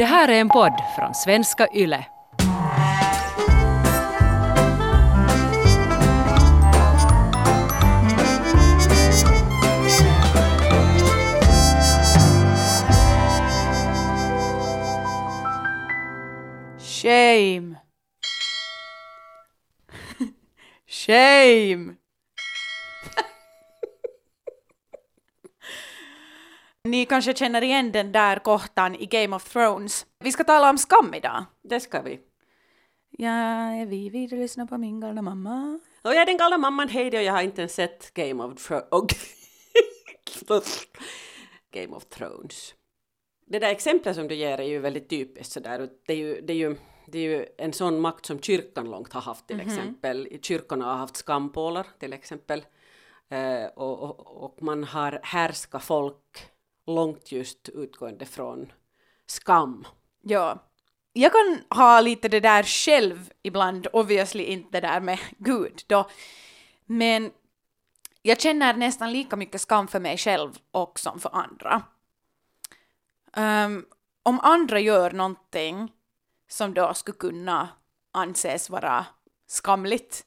Det här är en podd från svenska YLE. Shame. Shame. Ni kanske känner igen den där kohtan i Game of Thrones. Vi ska tala om skam idag. Det ska vi. Ja, är vi vidare lyssna på min galna mamma? Och jag är den galna mamman Heidi och jag har inte ens sett Game of Thrones. Game of Thrones. Det där exemplet som du ger är ju väldigt typiskt sådär. Det är ju, det är ju, det är ju en sån makt som kyrkan långt har haft till Mhm. exempel. Kyrkorna har haft skampålar till exempel. Eh, och, och, och man har härskat folk långt just utgående från skam. Ja. Jag kan ha lite det där själv ibland, obviously inte det där med Gud då. Men jag känner nästan lika mycket skam för mig själv och som för andra. Um, om andra gör någonting som då skulle kunna anses vara skamligt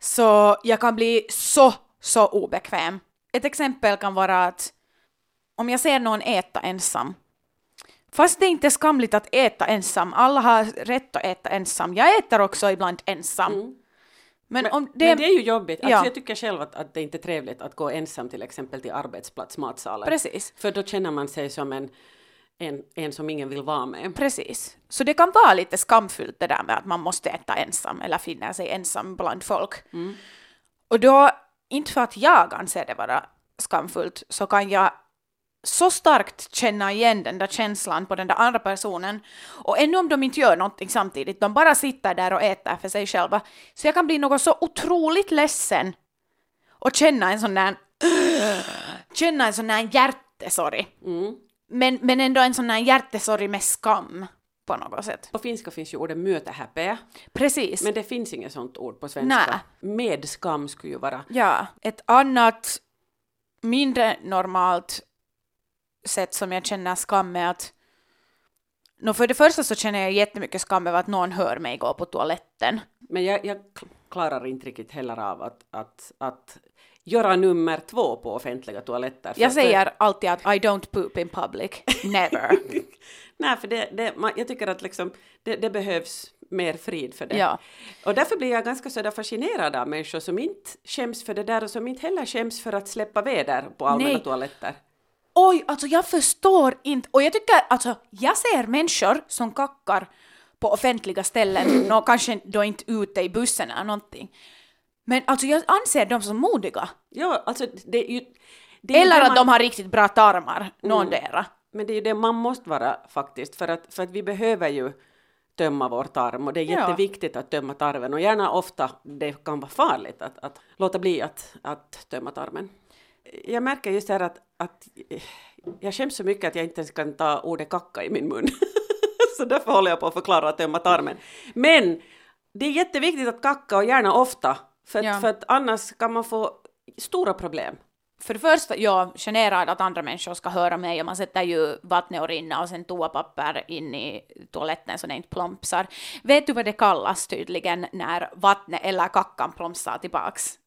så jag kan bli så, så obekväm. Ett exempel kan vara att om jag ser någon äta ensam Fast det är inte skamligt att äta ensam, alla har rätt att äta ensam. Jag äter också ibland ensam. Men, Men, om det, men det är ju jobbigt. Alltså Ja. Jag tycker själv att, att det inte är trevligt att gå ensam till exempel till arbetsplatsmatsalen. Precis, För då känner man sig som en, en, en som ingen vill vara med. precis. Så det kan vara lite skamfullt det där med att man måste äta ensam eller finna sig ensam bland folk. Och då, inte för att jag anser det vara skamfullt, så kan jag så starkt känna igen den där känslan på den där andra personen. Och ännu om de inte gör någonting samtidigt, de bara sitter där och äter för sig själva. Så jag kan bli något så otroligt ledsen och känna en sån där känna en sån där hjärtesorg. Men, men ändå en sån där hjärtesorg med skam på något sätt. På finska finns ju ordet myötähäpeä, Precis. men det finns inget sånt ord på svenska. Nä. Med skam skulle ju vara. Ja, ett annat mindre normalt sätt som jag känner skam är att no, för det första så känner jag jättemycket skam över att någon hör mig gå på toaletten. Men jag, jag klarar inte riktigt heller av att, att, att göra nummer två på offentliga toaletter. Jag säger alltid att I don't poop in public. Never. Nej, för det, det, jag tycker att liksom, det, det behövs mer frid för det. Ja. Och därför blir jag ganska sådär fascinerad av människor som inte skäms för det där och som inte heller skäms för att släppa väder på allmänna Nej. toaletter. Oj, alltså jag förstår inte. Och jag tycker, alltså jag ser människor som kackar på offentliga ställen, nå, kanske då inte ute i bussen eller någonting. Men alltså jag anser dem som modiga. Ja, alltså det är ju... Det är Eller att man, de har riktigt bra tarmar, någondera. Men det är ju det man måste vara faktiskt, för att, för att vi behöver ju tömma vår tarm och det är Ja. jätteviktigt att tömma tarmen och gärna ofta det kan vara farligt att, att låta bli att, att tömma tarmen. Jag märker just här att, att jag skäms så mycket att jag inte ens kan ta ordet kacka i min mun. så därför håller jag på att förklara att tömma tarmen. Men det är jätteviktigt att kacka och gärna ofta, för att, Ja. för att annars kan man få stora problem. För det första, jag generad att andra människor ska höra mig och man sätter ju vattnet att rinna och sen toapapper in i toaletten så det inte plompsar. Vet du vad det kallas tydligen när vattnet eller kackan plomsar tillbaks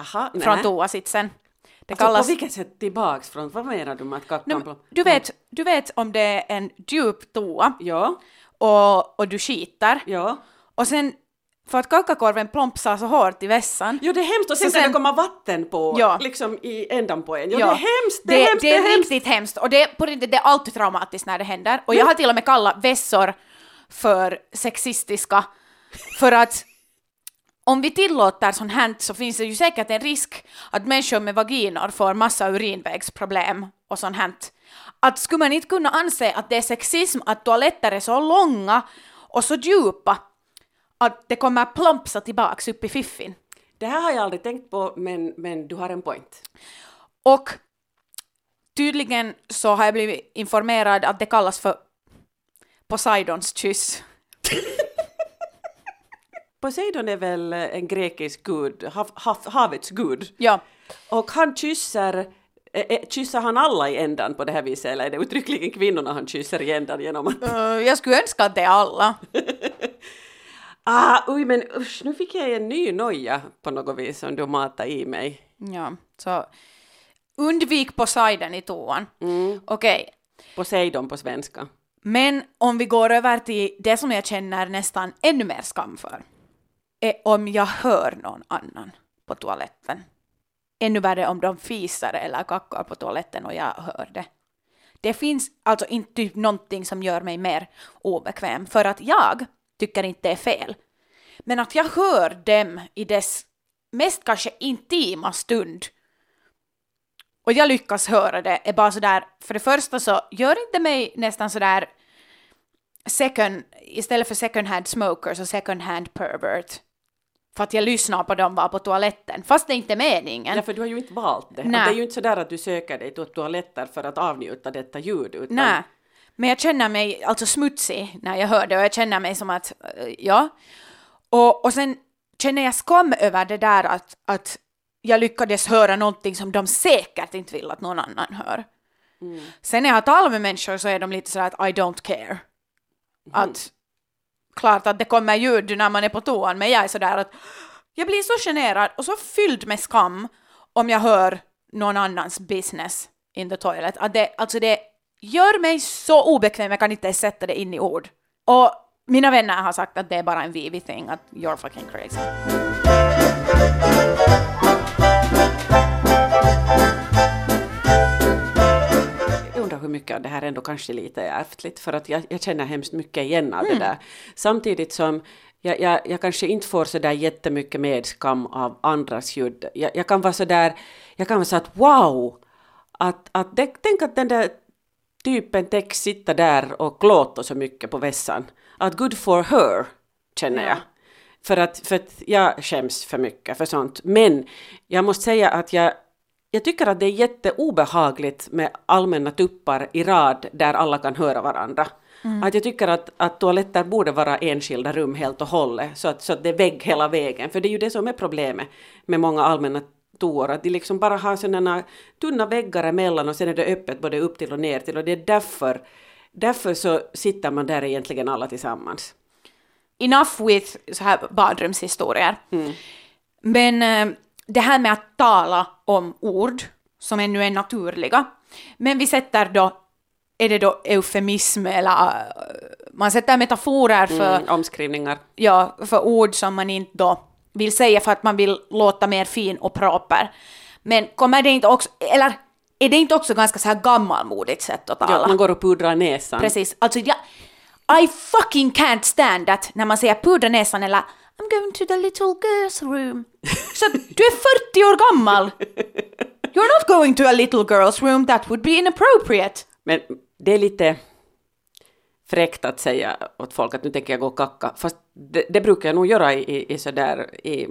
Aha, från toasitsen? Det Alltså, kallas... På vilket sätt tillbaks från, vad menar du med att kackan plom- du, vet, du vet om det är en djup toa Ja, och, och du skiter ja. och sen för att kakakorven plompsar så hårt i vässan Jo, det är hemskt och sen, Så kan sen- det komma vatten på, Ja. liksom i ändan på en. Jo, Ja. det är hemskt, det, det, är hemskt, det är hemskt. riktigt hemskt och det, är på riktigt, det är alltid traumatiskt när det händer. Och jag har till och med kallat vässor för sexistiska för att om vi tillåter sånt här så finns det ju säkert en risk att människor med vaginor får massa urinvägsproblem och sånt här. Att skulle man inte kunna anse att det är sexism att toaletter är så långa och så djupa att det kommer plompsa tillbaks upp i fiffin. Det här har jag aldrig tänkt på, men, men du har en point. Och tydligen så har jag blivit informerad att det kallas för Poseidons kyss. Poseidon är väl en grekisk gud, hav, hav, havets gud. Ja, Och han kysser Eh, eh, Kysser han alla i ändan på det här viset eller är det uttryckligen kvinnorna han kysser i ändan genom att... Uh, jag skulle önska att det är alla. Ah, oj men usch, nu fick jag en ny noja på något vis som du matade i mig. Ja, så undvik Poseidon i toan. Okej, Poseidon på svenska. men om vi går över till det som jag känner nästan ännu mer skam för, är om jag hör någon annan på toaletten. Ännu värre om de fiser eller kackar på toaletten och jag hör det. Det finns alltså inte typ någonting som gör mig mer obekväm, för att jag tycker inte det är fel. Men att jag hör dem i dess mest kanske intima stund och jag lyckas höra det är bara sådär, för det första så gör inte mig nästan sådär second, istället för second hand smoker så second hand pervert. För att jag lyssnar på dem var på toaletten, fast det inte är meningen. Ja, för du har ju inte valt det. Nej. det är ju inte så där att du söker dig till toaletter för att avnjuta detta ljud. Utan Nej, men jag känner mig alltså smutsig när jag hör det och jag känner mig som att, eh, ja. Och, och sen känner jag skam över det där att, att jag lyckades höra någonting som de säkert inte vill att någon annan hör. Sen när jag har talat med människor så är de lite så att I don't care. Att klart att det kommer ljud när man är på toan men jag är sådär att jag blir så generad och så fylld med skam om jag hör någon annans business in the toilet. Att det, alltså det gör mig så obekväm, jag kan inte ens sätta det in i ord. Och mina vänner har sagt att det är bara en Vivi thing, att you're fucking crazy. Hur mycket av det här ändå kanske lite är ärftligt för att jag, jag känner hemskt mycket igen av det där. Samtidigt som jag, jag, jag kanske inte får så där jättemycket medskam av andras ljud. Jag, jag kan vara så där, jag kan vara så att wow! Att, att det, tänk att den där typen text sitta där och klåta så mycket på vässan. Att good for her, känner Ja. jag. För att, för att jag skäms för mycket för sånt. Men jag måste säga att jag, jag tycker att det är jätteobehagligt med allmänna tuppar i rad där alla kan höra varandra. Att jag tycker att, att toaletter borde vara enskilda rum helt och hållet, så att, så att det är vägg hela vägen. För det är ju det som är problemet med många allmänna toor, att de liksom bara har sådana tunna väggar emellan och sen är det öppet både upp till och ner till och det är därför, därför så sitter man där egentligen alla tillsammans. Enough with så här badrumshistorier. Men eh, det här med att tala om ord som ännu är naturliga. Men vi sätter då, är det då eufemism eller eh, man sätter metaforer för, Mm, omskrivningar. ja, för ord som man inte då vill säga för att man vill låta mer fin och proper. Men kommer det inte också, eller är det inte också ganska så här gammalmodigt sätt att tala? Ja, man går och pudrar näsan. Precis. Alltså jag, I fucking can't stand that när man säger pudra näsan eller I'm going to the little girl's room. Så du är 40 år gammal. You're not going to a little girl's room, that would be inappropriate. Men det är lite fräckt att säga åt folk att nu tänker jag gå och kacka. Fast det, det brukar jag nog göra i, i, i sådär i,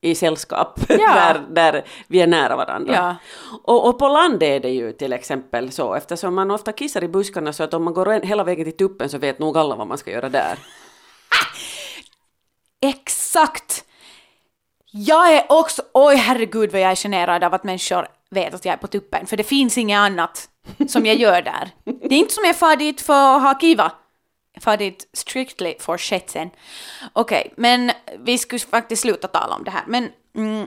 i sällskap Ja. där, där vi är nära varandra. Ja. Och, och på land är det ju till exempel så eftersom man ofta kissar i buskarna så att om man går hela vägen till tuppen så vet nog alla vad man ska göra där. Exakt! Jag är också, oj herregud vad jag är generad av att människor vet att jag är på tuppen, för det finns inget annat som jag gör där. Det är inte som jag far dit för att ha kiva. Jag far dit strictly for shitsen. Okej, men vi skulle faktiskt sluta tala om det här, men mm,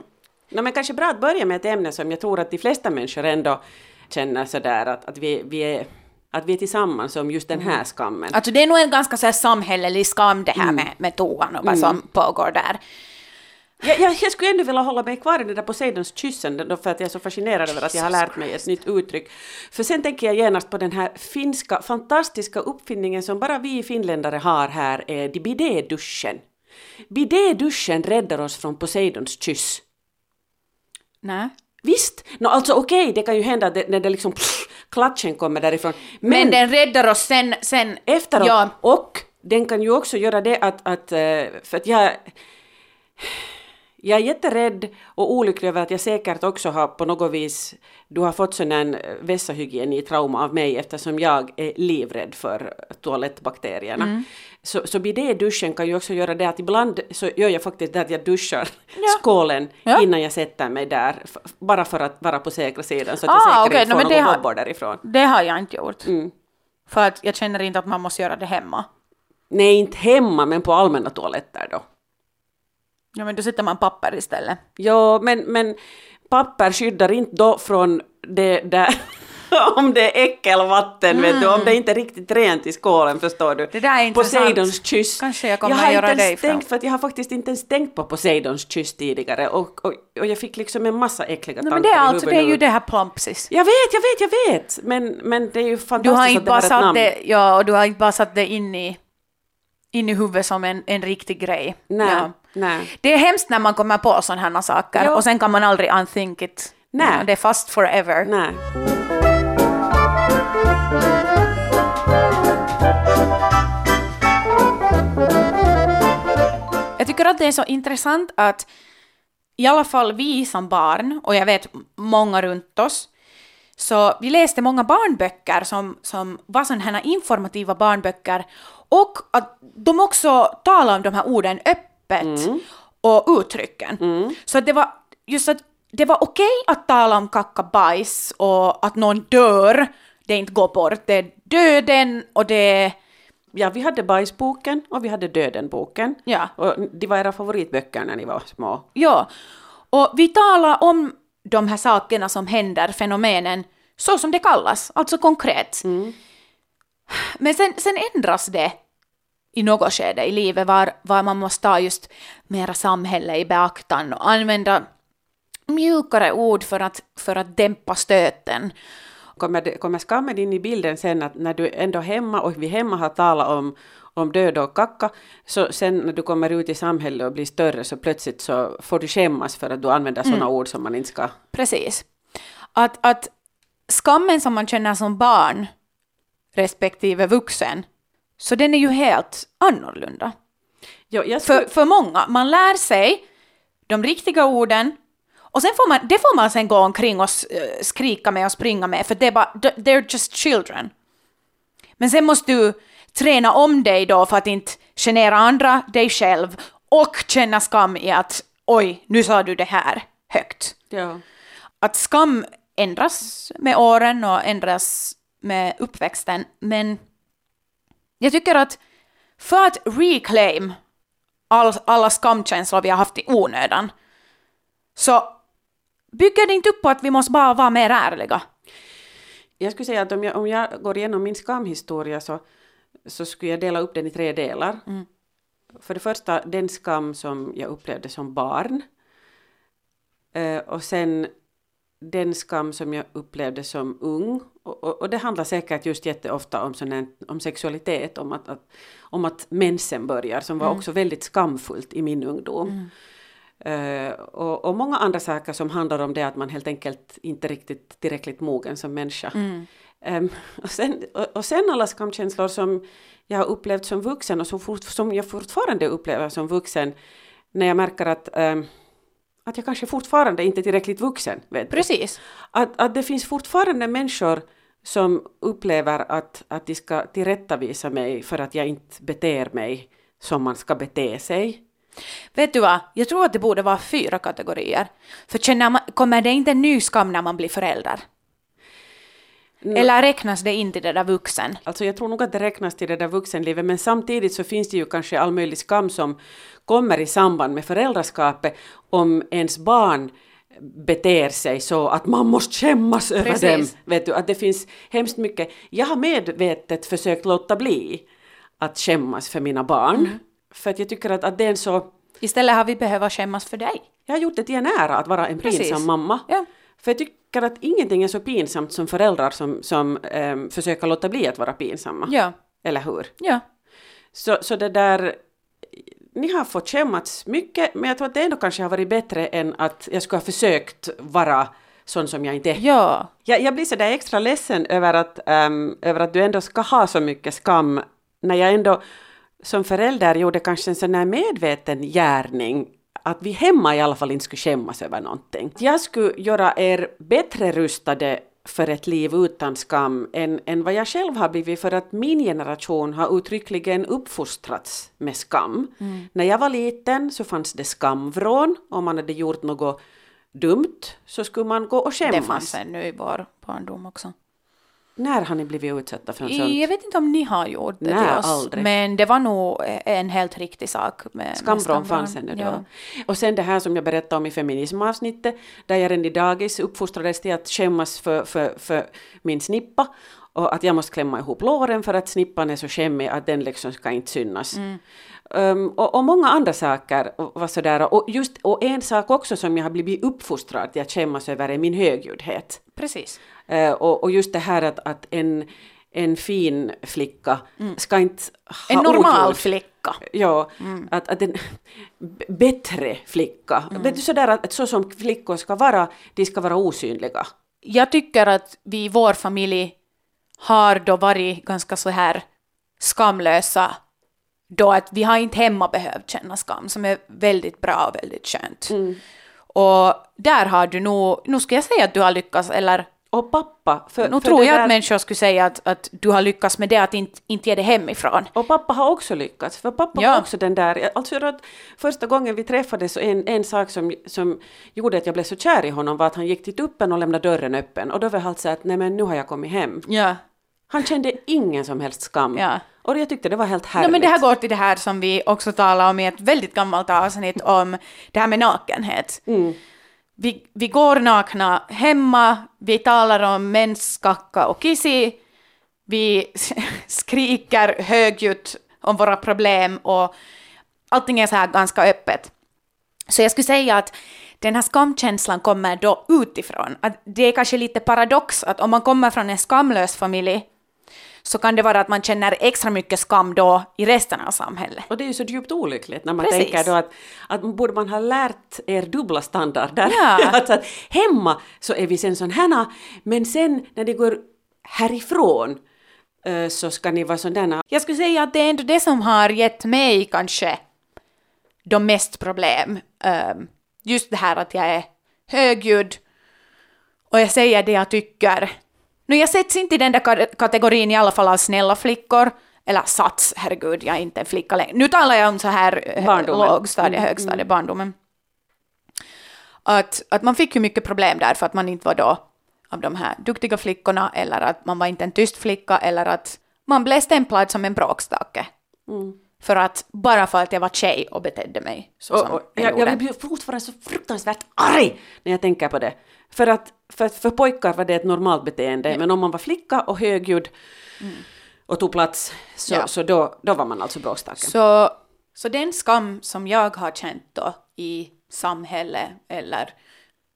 No, men kanske bra att börja med ett ämne som jag tror att de flesta människor ändå känner sådär att, att, vi, vi är, att vi är tillsammans om just den här skammen. alltså det är nog en ganska så här samhällelig skam det här med, med toan och vad som pågår där. Jag, jag, jag skulle ändå vilja hålla mig kvar i det där Poseidons kyssen för att jag är så fascinerad över att jag har lärt mig ett nytt uttryck. För sen tänker jag genast på den här finska fantastiska uppfinningen som bara vi finländare har här, är de bidéduschen. Bidéduschen räddar oss från Poseidons kyss. Nej. Visst, no, alltså okej, det kan ju hända det, när det liksom pff, klatschen kommer därifrån. Men, Men, den räddar oss sen, sen efteråt, Ja, och den kan ju också göra det att, att eh, för att jag Jag är jätterädd och olycklig över att jag säkert också har på något vis, du har fått sån här vässahygien-trauma av mig eftersom jag är livrädd för toalettbakterierna. Mm. Så, så blir det i duschen kan ju också göra det att ibland så gör jag faktiskt det att jag duschar Ja. skålen Ja. innan jag sätter mig där, bara för att vara på säkra sidan så att Ah, jag säkert okej, inte no, får några har- bobbor därifrån. Det har jag inte gjort. Mm. För att jag känner inte att man måste göra det hemma. Nej, inte hemma men på allmänna toaletter då. Ja, men då sätter man papper istället. Ja, men, men papper skyddar inte då från det där om det är äckelvatten, vet du, om det inte är riktigt rent i skålen, förstår du. Mm. Det där är intressant. Poseidons kyss. Kanske jag kommer har göra inte det ens ifrån. tänkt, för att jag har faktiskt inte ens tänkt på Poseidons kyss tidigare och, och, och jag fick liksom en massa äckliga Nej, tankar men det är, alltså, det är ju det här plumpsis. Jag vet, jag vet, jag vet! Men, men det är ju Du fantastiskt har att inte det bara ett satt namn. det, ja, och du har inte bara satt det in i, in i huvudet som en, en riktig grej. Nej, Ja. Nej. Det är hemskt när man kommer på sådana här saker Ja. och sen kan man aldrig unthink it. Nej. Det är fast forever. nej. Jag tycker att det är så intressant att i alla fall vi som barn, och jag vet många runt oss, så vi läste många barnböcker som, som var sådana här informativa barnböcker och att de också talade om de här orden öppet och uttrycken. Så att det var just att det var okej att tala om kacka bajs och att någon dör, det inte går bort, det är döden och det Ja, vi hade Bajsboken och vi hade Dödenboken. Ja. Och de var era favoritböcker när ni var små. Ja, och vi talar om de här sakerna som händer, fenomenen, så som det kallas, alltså konkret. Men sen, sen ändras det i något skede i livet var, var man måste ta just mera samhälle i beaktan och använda mjukare ord för att, för att dämpa stöten. Kommer, kommer skammen in i bilden sen att när du ändå hemma och vi hemma har talat om, om död och kacka, så sen när du kommer ut i samhället och blir större så plötsligt så får du skämmas för att du använder sådana ord som man inte ska. Precis. Att, att skammen som man känner som barn respektive vuxen, så den är ju helt annorlunda. Jag skulle, För, för många, man lär sig de riktiga orden och sen får man, det får man sen gå omkring och eh, skrika med och springa med för det är bara, they're just children. Men sen måste du träna om dig då för att inte genera andra, dig själv och känna skam i att oj, nu sa du det här högt. ja. Att skam ändras med åren och ändras med uppväxten, men jag tycker att för att reclaim all, alla skamkänslor vi har haft i onödan, så bygger det inte upp på att vi måste bara vara mer ärliga. Jag skulle säga att om jag, om jag går igenom min skamhistoria så, så skulle jag dela upp den i tre delar. För det första den skam som jag upplevde som barn. Eh, och sen den skam som jag upplevde som ung. Och, och, och det handlar säkert just jätteofta om, sån om sexualitet, om att, att, om att mensen börjar, som var också väldigt skamfullt i min ungdom. Eh, och, och många andra saker som handlar om det att man helt enkelt inte riktigt tillräckligt mogen som människa. Ehm, och, sen, och, och sen alla skamkänslor som jag har upplevt som vuxen och som, fort, som jag fortfarande upplever som vuxen när jag märker att, ehm, att jag kanske fortfarande inte är tillräckligt vuxen. Vet du. Precis. Att, att det finns fortfarande människor som upplever att, att de ska tillrättavisa mig för att jag inte beter mig som man ska bete sig. Vet du vad, jag tror att det borde vara fyra kategorier. För känner man, kommer det inte en ny skam när man blir förälder? Eller räknas det inte det där vuxen? Alltså jag tror nog att det räknas till det där vuxenlivet, men samtidigt så finns det ju kanske all möjlig skam som kommer i samband med föräldraskapet om ens barn beter sig så att man måste skämmas över Precis. dem. Vet du, att det finns hemskt mycket. Jag har medvetet försökt låta bli att skämmas för mina barn. Mm. För att jag tycker att, att det är en så... Istället har vi behövt skämmas för dig. Jag har gjort det till en ära att vara en Precis. pinsam mamma. Ja. För jag tycker att ingenting är så pinsamt som föräldrar som, som ehm, försöker låta bli att vara pinsamma. Ja. Eller hur? Ja. Så, så det där, ni har fått skämmats mycket, men jag tror att det ändå kanske har varit bättre än att jag skulle ha försökt vara sån som jag inte är. Ja. Jag, jag blir sådär extra ledsen över att, ehm, över att du ändå ska ha så mycket skam, när jag ändå som förälder gjorde kanske en sån här medveten gärning att vi hemma i alla fall inte skulle skämmas över någonting. Jag skulle göra er bättre rustade för ett liv utan skam än, än vad jag själv har blivit för att min generation har uttryckligen uppfostrats med skam. Mm. När jag var liten så fanns det skamvrån. Om man hade gjort något dumt så skulle man gå och Det skämmas. fanns ännu i vår barndom också. När har ni blivit utsatta för en sån Jag vet inte om ni har gjort det Nej, till oss, aldrig. men det var nog en helt riktig sak. Med, med Skamvrån fanns ännu då. Ja. Och sen det här som jag berättade om i feminismavsnittet, där jag redan i dagis uppfostrades till att skämmas för, för, för min snippa och att jag måste klämma ihop låren för att snippan är så skämmig att den liksom ska inte synas. Mm. Um, och, och många andra saker var sådär. Och, just, och en sak också som jag har blivit uppfostrad till att skämmas över är min högljuddhet. Precis. Eh, och, och just det här att, att en, en fin flicka ska inte ha Mm. En normal oljud. flicka. Ja, Mm. att, att en bättre flicka. Du sådär att, att så som flickor ska vara, de ska vara osynliga. Jag tycker att vi i vår familj har då varit ganska så här skamlösa då att vi har inte hemma behövt känna skam som är väldigt bra och väldigt skönt. Mm. Och där har du nog, nu ska jag säga att du har lyckats eller Och pappa, för, nu för tror jag där- att människor skulle säga att, att du har lyckats med det att inte, inte ge det hemifrån. Och pappa har också lyckats, för pappa Ja. var också den där, alltså första gången vi träffades så en, en sak som, som gjorde att jag blev så kär i honom var att han gick till tuppen och lämnade dörren öppen och då var jag så att nej men nu har jag kommit hem. Ja. Han kände ingen som helst skam. Ja. Och jag tyckte det var helt No, härligt. men det här går till det här som vi också talade om i ett väldigt gammalt avsnitt om det här med nakenhet. Mm. Vi, vi går nakna hemma, vi talar om mens, kacka och kissi, vi skriker högljutt om våra problem och allting är så här ganska öppet. Så jag skulle säga att den här skamkänslan kommer då utifrån. Att det är kanske lite paradox att om man kommer från en skamlös familj så kan det vara att man känner extra mycket skam då i resten av samhället. Och det är ju så djupt olyckligt när man Precis. tänker då att, att borde man ha lärt er dubbla standarder. Ja. alltså att hemma så är vi sen sån här, men sen när det går härifrån eh, så ska ni vara sådana. Jag skulle säga att det är ändå det som har gett mig kanske de mest problem. Ehm, just det här att jag är högljudd och jag säger det jag tycker. Nu, jag sätts inte i den där ka- kategorin i alla fall av snälla flickor. Eller sats, herregud, jag är inte en flicka längre. Nu talar jag om så här eh, Barndomen. lågstadie, högstadie, barndomen. Att, att man fick ju mycket problem där för att man inte var då av de här duktiga flickorna eller att man var inte en tyst flicka eller att man blev stämplad som en bråkstake. För att, bara för att jag var tjej och betedde mig så som Och, och, jag jag, jag blir fortfarande så fruktansvärt arg när jag tänker på det. För att för, för pojkar var det ett normalt beteende, men om man var flicka och högljudd och tog plats så, Mm. Ja. så då, då var man alltså bråkstaken. Så, så den skam som jag har känt då i samhället eller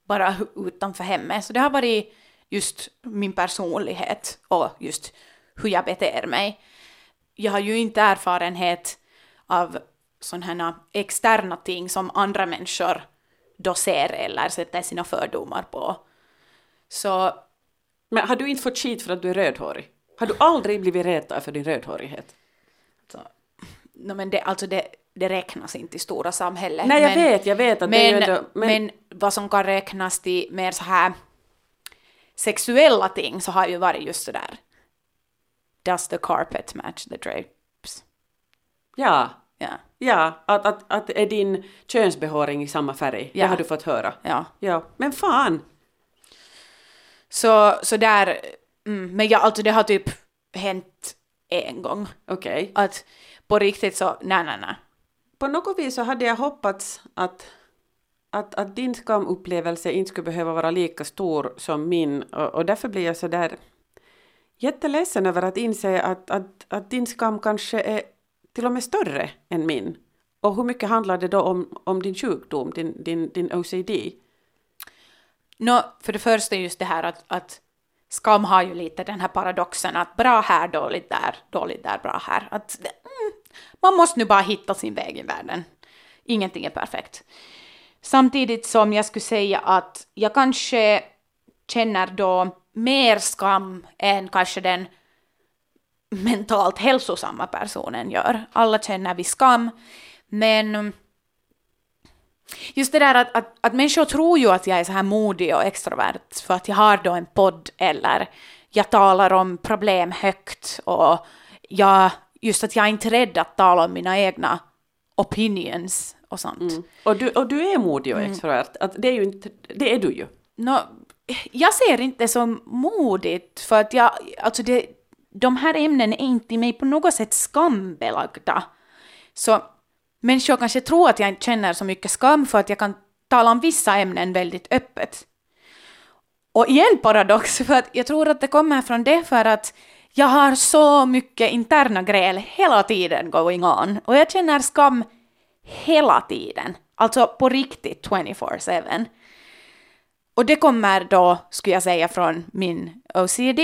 bara utanför hemmet, så det har varit just min personlighet och just hur jag beter mig. Jag har ju inte erfarenhet av sådana här externa ting som andra människor då ser eller sätter sina fördomar på. Så Men har du inte fått skit för att du är rödhårig? Har du aldrig blivit retad för din rödhårighet? Så, no, men det, alltså det, det räknas inte i stora samhället. Nej, jag men, vet, jag vet att det är men, men, vad som kan räknas till mer så här sexuella ting så har ju varit just sådär Does the carpet match the drapes? ja, Ja, ja att, att, att är din könsbehåring i samma färg? Ja. Det har du fått höra. ja. Ja, men fan! Så, så där, mm, men jag, alltså det har typ hänt en gång. Okej. Att på riktigt så, nej, nej, nej. På något vis så hade jag hoppats att, att, att din skamupplevelse inte skulle behöva vara lika stor som min och, och därför blir jag så där jätteledsen över att inse att, att, att din skam kanske är till och med större än min. Och hur mycket handlar det då om, om din sjukdom, din, din, din OCD? Nå, för det första just det här att, att skam har ju lite den här paradoxen att bra här, dåligt där, dåligt där, bra här. Att mm, man måste nu bara hitta sin väg i världen. Ingenting är perfekt. Samtidigt som jag skulle säga att jag kanske känner då mer skam än kanske den mentalt hälsosamma personen gör. Alla känner vi skam, men Just det där att, att, att människor tror ju att jag är så här modig och extrovert för att jag har då en podd eller jag talar om problem högt och jag, just att jag är inte rädd att tala om mina egna opinions och sånt. Mm. Och, du, och du är modig och extrovert, att det är ju inte, det är du ju. Nå, jag ser inte det som modigt för att jag, alltså det, de här ämnena är inte i mig på något sätt skambelagda. Så människor kanske tror att jag inte känner så mycket skam för att jag kan tala om vissa ämnen väldigt öppet. Och igen paradox, för att jag tror att det kommer från det för att jag har så mycket interna gräl hela tiden going on och jag känner skam hela tiden. Alltså på riktigt 24-7. Och det kommer då, skulle jag säga, från min OCD.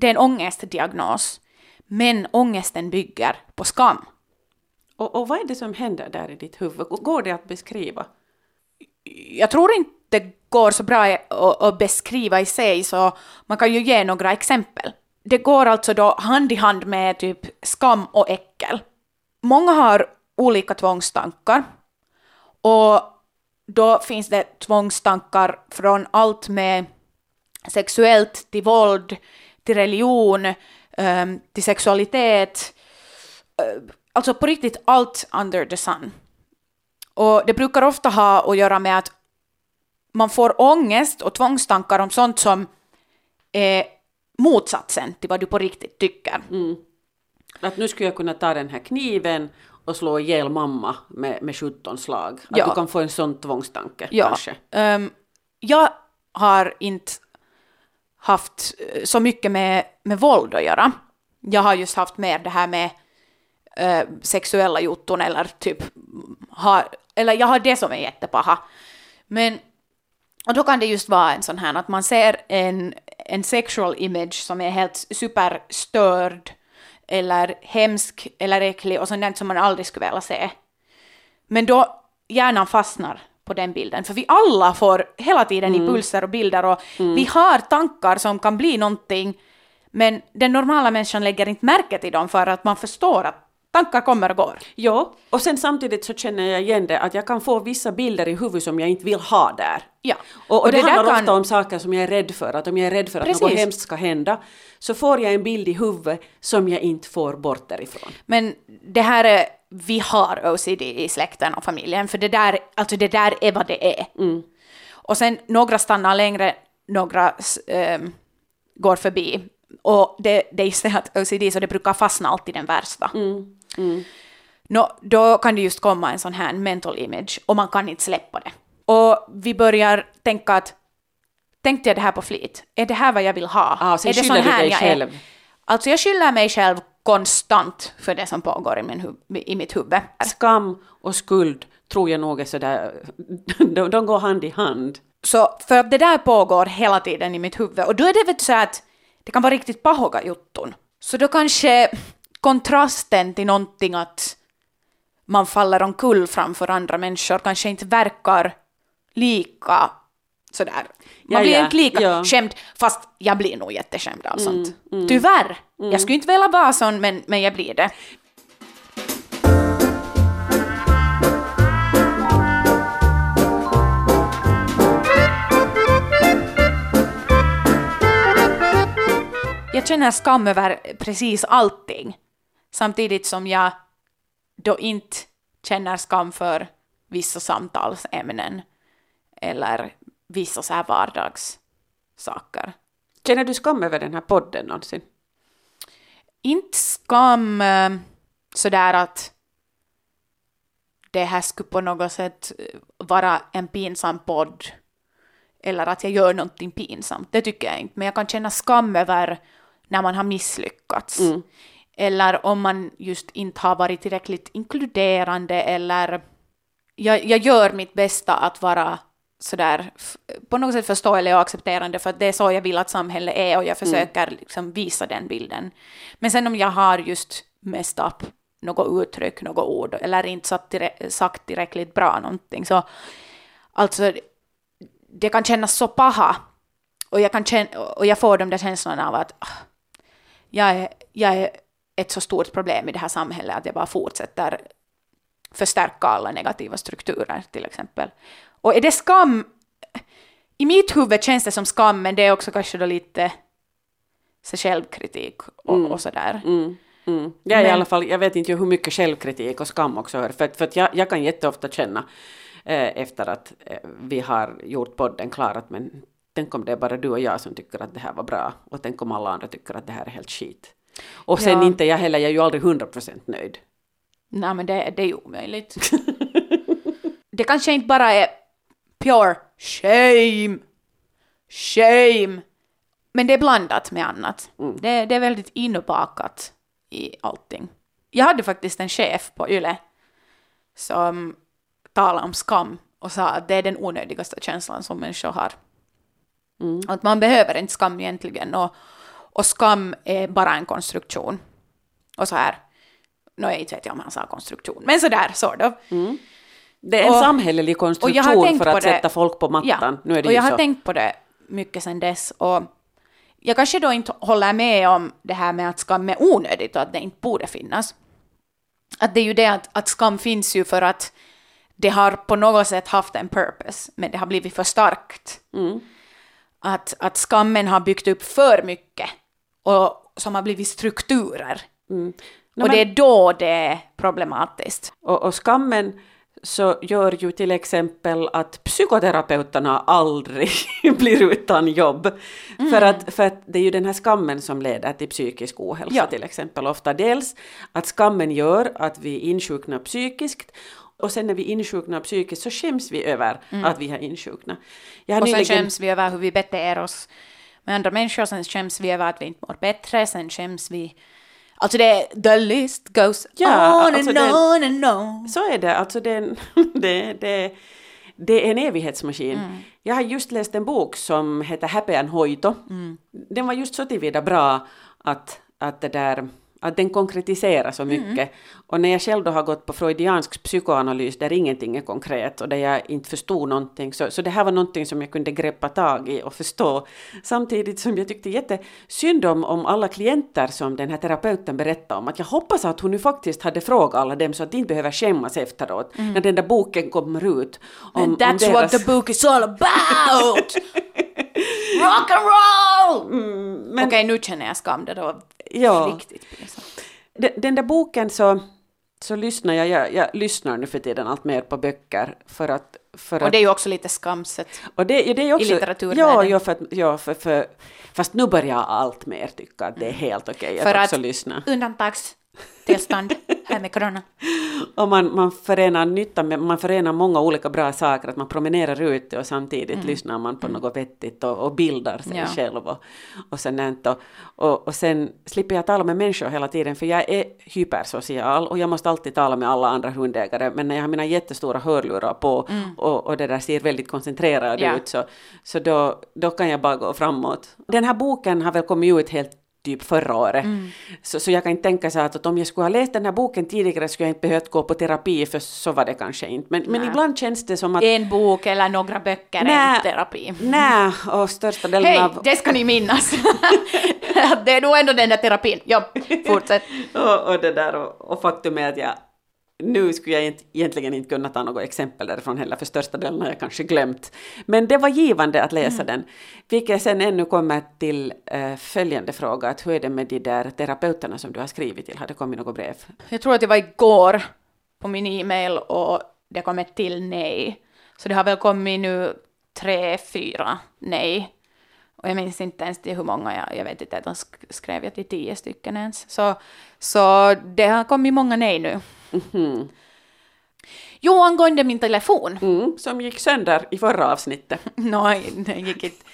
Det är en ångestdiagnos, men ångesten bygger på skam. Och, och vad är det som händer där i ditt huvud? Går det att beskriva? Jag tror inte det går så bra att, beskriva i sig, så man kan ju ge några exempel. Det går alltså då hand i hand med typ skam och äckel. Många har olika tvångstankar och då finns det tvångstankar från allt med sexuellt till våld, till religion, ehm, till sexualitet, eh, alltså på riktigt allt under the sun. Och det brukar ofta ha att göra med att man får ångest och tvångstankar om sånt som är motsatsen till vad du på riktigt tycker. Mm. Att nu skulle jag kunna ta den här kniven och slå ihjäl mamma med, med 17 slag. Att Ja. du kan få en sån tvångstanke Ja. kanske. Ehm, jag har inte haft eh, så mycket med, med våld att göra. Jag har just haft mer det här med äh, sexuella jotton eller typ har, eller jag har det som är jättepaha. Men och då kan det just vara en sån här att man ser en, en sexual image som är helt superstörd eller hemsk eller äcklig och sånt som man aldrig skulle vilja se. Men då hjärnan fastnar på den bilden, för vi alla får hela tiden impulser och bilder och vi har tankar som kan bli någonting, men den normala människan lägger inte märke till dem för att man förstår att tankar kommer och går. Ja, och sen samtidigt så känner jag igen det att jag kan få vissa bilder i huvudet som jag inte vill ha där. Ja. Och, och, det, det där handlar kan- ofta om saker som jag är rädd för, att om jag är rädd för att något Precis. hemskt ska hända så får jag en bild i huvudet som jag inte får bort därifrån. Men det här är, vi har OCD i släkten och familjen, för det där, alltså det där är vad det är. Och sen några stannar längre, några ehm, går förbi. Och det, det är just det att OCD, så det brukar fastna alltid den värsta. Nå, då kan det just komma en sån här mental image och man kan inte släppa det. Och vi börjar tänka att, tänkte jag det här på flit? Är det här vad jag vill ha? Ah, är det sån här jag själv. Är? Alltså jag skyller mig själv konstant för det som pågår i, min i mitt huvud. Skam och skuld tror jag nog är sådär, de, de går hand i hand. Så för att det där pågår hela tiden i mitt huvud och då är det du så att det kan vara riktigt pahoga jutton. Så då kanske kontrasten till någonting att man faller omkull framför andra människor kanske inte verkar lika sådär. Man Ja, blir ja, inte lika ja. skämd, fast jag blir nog jätteskämd av sånt. Tyvärr. Jag skulle inte vilja vara sån, men, men jag blir det. Jag känner skam över precis allting. Samtidigt som jag då inte känner skam för vissa samtalsämnen eller vissa så här vardagssaker. Känner du skam över den här podden någonsin? Inte skam eh, sådär att det här skulle på något sätt eh, vara en pinsam podd eller att jag gör någonting pinsamt. Det tycker jag inte. Men jag kan känna skam över när man har misslyckats. Eller om man just inte har varit tillräckligt inkluderande eller jag, jag gör mitt bästa att vara sådär på något sätt förståelig och accepterande för att det är så jag vill att samhället är och jag försöker liksom visa den bilden. Men sen om jag har just mest upp något uttryck, något ord eller inte sagt tillräckligt bra någonting så alltså det kan kännas så paha och jag, kan känna, och jag får de där känslorna av att ah, jag är, jag är ett så stort problem i det här samhället att jag bara fortsätter förstärka alla negativa strukturer till exempel. Och är det skam, i mitt huvud känns det som skam, men det är också kanske då lite så självkritik och, Mm. och sådär. Mm. Mm. Jag, är i Men- alla fall, jag vet inte hur mycket självkritik och skam också hör, för, för jag, jag kan jätteofta känna eh, efter att eh, vi har gjort podden klar att men tänk om det är bara du och jag som tycker att det här var bra och tänk om alla andra tycker att det här är helt skit. Och sen Ja. inte jag heller, jag är ju aldrig 100% nöjd. Nej, men det, det är ju omöjligt. det kanske inte bara är pure shame, shame, men det är blandat med annat. Det, det är väldigt inbakat i allting. Jag hade faktiskt en chef på YLE som talade om skam och sa att det är den onödigaste känslan som människor har. Att man behöver inte skam egentligen och, och skam är bara en konstruktion. Och så här, inte vet jag om han sa konstruktion, men sådär, sort of. Det är en Och- samhällelig konstruktion har för att sätta folk på mattan. Nu är det och jag har så. tänkt på det mycket sedan dess. Och jag kanske då inte håller med om det här med att skam är onödigt och att det inte borde finnas. Att det är ju det att, att skam finns ju för att det har på något sätt haft en purpose, men det har blivit för starkt. Mm. Att, att skammen har byggt upp för mycket och som har blivit strukturer. Mm. No, och det är då det är problematiskt. Och, och skammen så gör ju till exempel att psykoterapeuterna aldrig blir utan jobb. För, att, för att det är ju den här skammen som leder till psykisk ohälsa Ja. till exempel ofta. Dels att skammen gör att vi insjuknar psykiskt och sen när vi insjuknar psykiskt så skäms vi över att vi har insjuknat. Jag har Och sen nyligen- skäms vi över hur vi beter oss med andra människor, sen skäms vi över att vi inte mår bättre, sen skäms vi... Alltså det, the list goes Ja, on alltså and on and on. Så är det, alltså det, är det, det, det är en evighetsmaskin. Mm. Jag har just läst en bok som heter Häpeän hoito. Mm. Den var just så tillvida bra att, att, det där, att den konkretiserar så Mm. mycket. Och när jag själv då har gått på freudiansk psykoanalys där ingenting är konkret och där jag inte förstod någonting, så, så det här var någonting som jag kunde greppa tag i och förstå. Samtidigt som jag tyckte jättesynd om, om alla klienter som den här terapeuten berättade om, att jag hoppas att hon nu faktiskt hade frågat alla dem så att de inte behöver skämmas efteråt när den där boken kommer ut. Om, And om that's deras- what the book is all about! Rock and roll! men- Okej, nu känner jag skam, det var Ja. riktigt pinsamt. Den, den där boken så, så lyssnar jag, jag, jag lyssnar nu för tiden allt mer på böcker för att... För Och det är ju också lite skamset. och det, det är också, litteraturvärlden. Ja, ja, för, ja för, för, fast nu börjar jag allt mer tycka att det är helt okej För att också att- lyssna. Undantagstillstånd här med corona. Och man, man förenar nytta med, man förenar många olika bra saker, att man promenerar ute och samtidigt lyssnar man på något vettigt och, och bildar sig Ja. själv och, och sånt. Och, och, och sen slipper jag tala med människor hela tiden, för jag är hypersocial och jag måste alltid tala med alla andra hundägare, men när jag har mina jättestora hörlurar på och, och det där ser väldigt koncentrerad Ja. ut, så, så då, då kan jag bara gå framåt. Den här boken har väl kommit ut helt typ förra året. Så, så jag kan inte tänka så att, om jag skulle ha läst den här boken tidigare skulle jag inte behövt gå på terapi, för så var det kanske inte. Men, men ibland känns det som att... En bok eller några böcker är Nä. inte terapi. Nej, och största delen Hej, av... det ska ni minnas. det är nog ändå den där terapin. Ja, fortsätt. Och, och det där, och, och faktum är att jag nu skulle jag inte, egentligen inte kunna ta något exempel därifrån heller, för största delen har jag kanske glömt. Men det var givande att läsa den. Vilket sen ännu kommer till eh, följande fråga, att hur är det med de där terapeuterna som du har skrivit till? Har det kommit något brev? Jag tror att det var igår på min e-mail och det kom ett till nej. Så det har väl kommit nu tre, fyra nej. Och jag minns inte ens till hur många, jag, jag vet inte, de sk- skrev jag till tio stycken ens. Så, så det har kommit många nej nu. Mhm. Jo, angående min telefon. Mm, som gick sönder i förra avsnittet. Nej, den gick inte.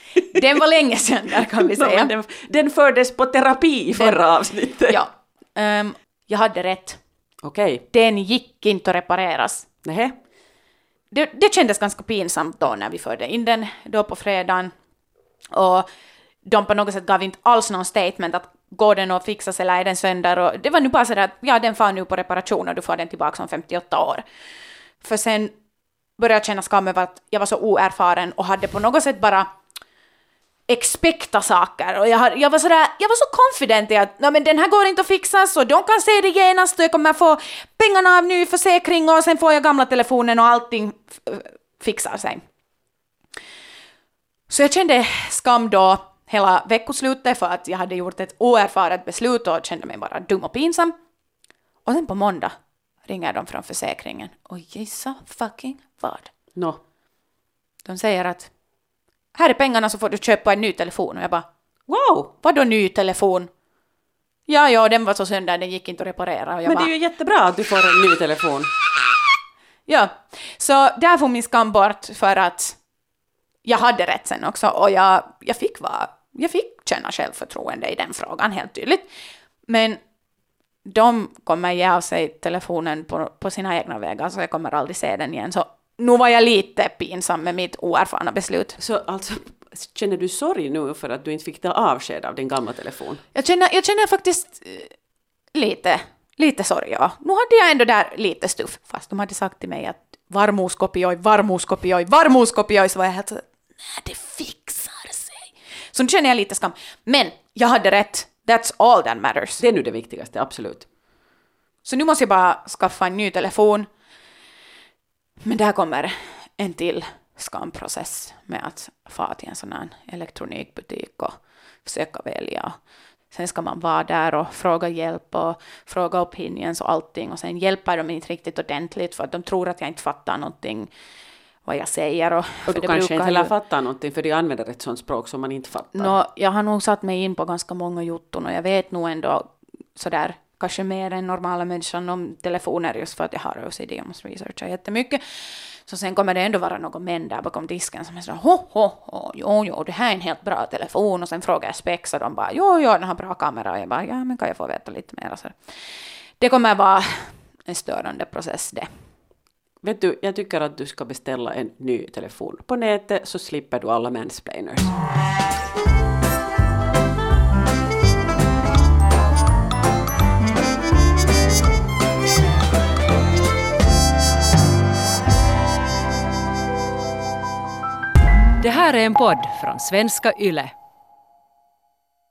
Den var länge sedan där kan vi No, säga. men den, den fördes på terapi i förra avsnittet. Ja. Ehm, jag hade rätt. Okej, Den gick inte att repareras. nähä. det, det kändes ganska pinsamt då när vi förde in den då på fredagen. Och de på något sätt gav inte alls någon statement att går den att fixas eller är den sönder? Och det var nu bara sådär att ja, den far nu på reparation och du får den tillbaka om 58 år. För sen började jag känna skam över att jag var så oerfaren och hade på något sätt bara expecta saker och jag, jag var sådär, jag var så confident i att men den här går inte att fixa så de kan se det genast och jag kommer få pengarna av ny försäkring och sen får jag gamla telefonen och allting fixar sig. Så jag kände skam då hela veckoslutet för att jag hade gjort ett oerfaret beslut och kände mig bara dum och pinsam. Och sen på måndag ringer de från försäkringen och gissa fucking vad? No. De säger att här är pengarna så får du köpa en ny telefon och jag bara Wow! vadå ny telefon? Ja, ja, den var så sönder, den gick inte att reparera. Och jag Men det bara, är ju jättebra att du får en ny telefon. Ja, så där får min skam bort för att jag hade rätt sen också och jag, jag, fick, vara, jag fick känna självförtroende i den frågan helt tydligt. Men de kommer ge av sig telefonen på, på sina egna vägar så jag kommer aldrig se den igen. Så nu var jag lite pinsam med mitt oerfarna beslut. Så alltså, känner du sorg nu för att du inte fick ta avsked av din gamla telefon? Jag känner, jag känner faktiskt eh, lite, lite sorg, ja. Nu hade jag ändå där lite stuff, fast de hade sagt till mig att varmoskopioj, varmoskopioj, varmoskopioj, så var jag helt nej, det fixar sig. Så nu känner jag lite skam. Men jag hade rätt. That's all that matters. Det är nu det viktigaste, absolut. Så nu måste jag bara skaffa en ny telefon. Men där kommer en till skamprocess med att få till en sån här elektronikbutik och försöka välja. Sen ska man vara där och fråga hjälp och fråga opinions och allting och sen hjälper de inte riktigt ordentligt för att de tror att jag inte fattar någonting vad jag säger. Och, Och du kanske inte heller ju- fattar någonting för de använder ett sånt språk som man inte fattar. Nå, jag har nog satt mig in på ganska många jotton och jag vet nog ändå sådär kanske mer än normala människan om telefoner just för att jag har OCD och måste researcha jättemycket. Så sen kommer det ändå vara någon män där bakom disken som är sådär ho, ho, ho, jo, jo, det här är en helt bra telefon och sen frågar jag spex och de bara jo, jo, den har bra kamera och jag bara ja, men kan jag få veta lite mer? Så det kommer vara en störande process det. Vet du, jag tycker att du ska beställa en ny telefon på nätet så slipper du alla mansplainers. Det här är en podd från svenska YLE.